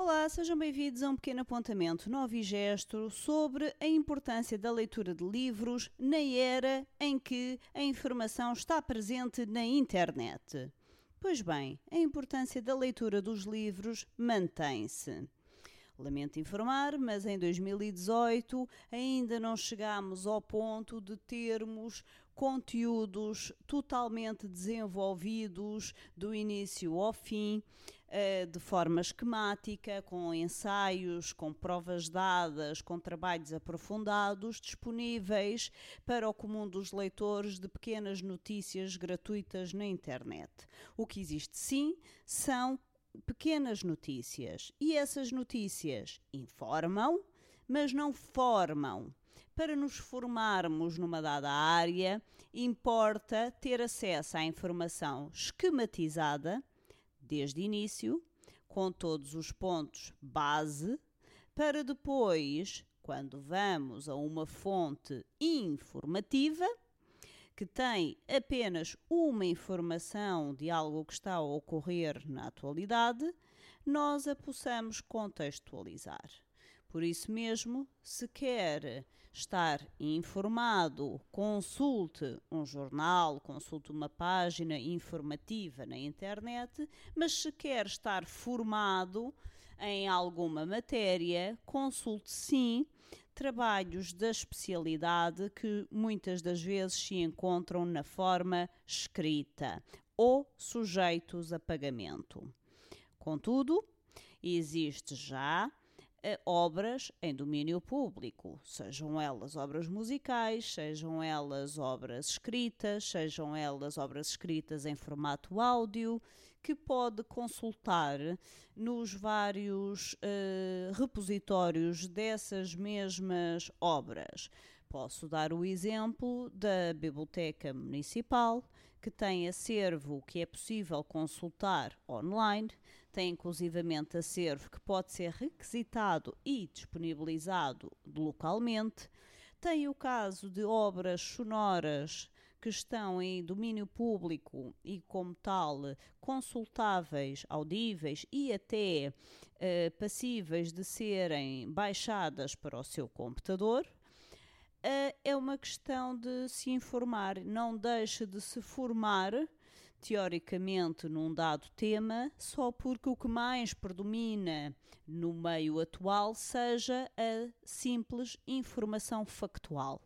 Olá, sejam bem-vindos a um pequeno apontamento novo e gesto sobre a importância da leitura de livros na era em que a informação está presente na internet. Pois bem, a importância da leitura dos livros mantém-se. Lamento informar, mas em 2018 ainda não chegamos ao ponto de termos conteúdos totalmente desenvolvidos do início ao fim, de forma esquemática, com ensaios, com provas dadas, com trabalhos aprofundados, disponíveis para o comum dos leitores de pequenas notícias gratuitas na internet. O que existe sim são pequenas notícias e essas notícias informam, mas não formam. Para nos formarmos numa dada área, importa ter acesso à informação esquematizada, desde início, com todos os pontos base, para depois, quando vamos a uma fonte informativa, que tem apenas uma informação de algo que está a ocorrer na atualidade, nós a possamos contextualizar. Por isso mesmo, se quer estar informado, consulte um jornal, consulte uma página informativa na internet, mas se quer estar formado em alguma matéria, consulte sim trabalhos da especialidade que muitas das vezes se encontram na forma escrita ou sujeitos a pagamento. Contudo, existe já obras em domínio público, sejam elas obras musicais, sejam elas obras escritas, sejam elas obras escritas em formato áudio, que pode consultar nos vários uh, repositórios dessas mesmas obras. Posso dar o exemplo da Biblioteca Municipal, que tem acervo que é possível consultar online, tem inclusivamente acervo que pode ser requisitado e disponibilizado localmente. Tem o caso de obras sonoras que estão em domínio público e, como tal, consultáveis, audíveis e até uh, passíveis de serem baixadas para o seu computador é uma questão de se informar. Não deixe de se formar, teoricamente, num dado tema, só porque o que mais predomina no meio atual seja a simples informação factual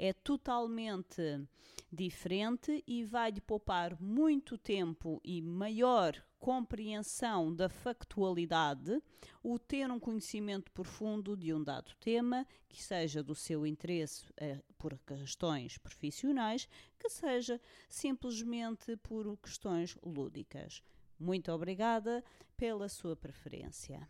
é totalmente diferente e vai-lhe poupar muito tempo e maior compreensão da factualidade, o ter um conhecimento profundo de um dado tema, que seja do seu interesse eh, por questões profissionais, que seja simplesmente por questões lúdicas. Muito obrigada pela sua preferência.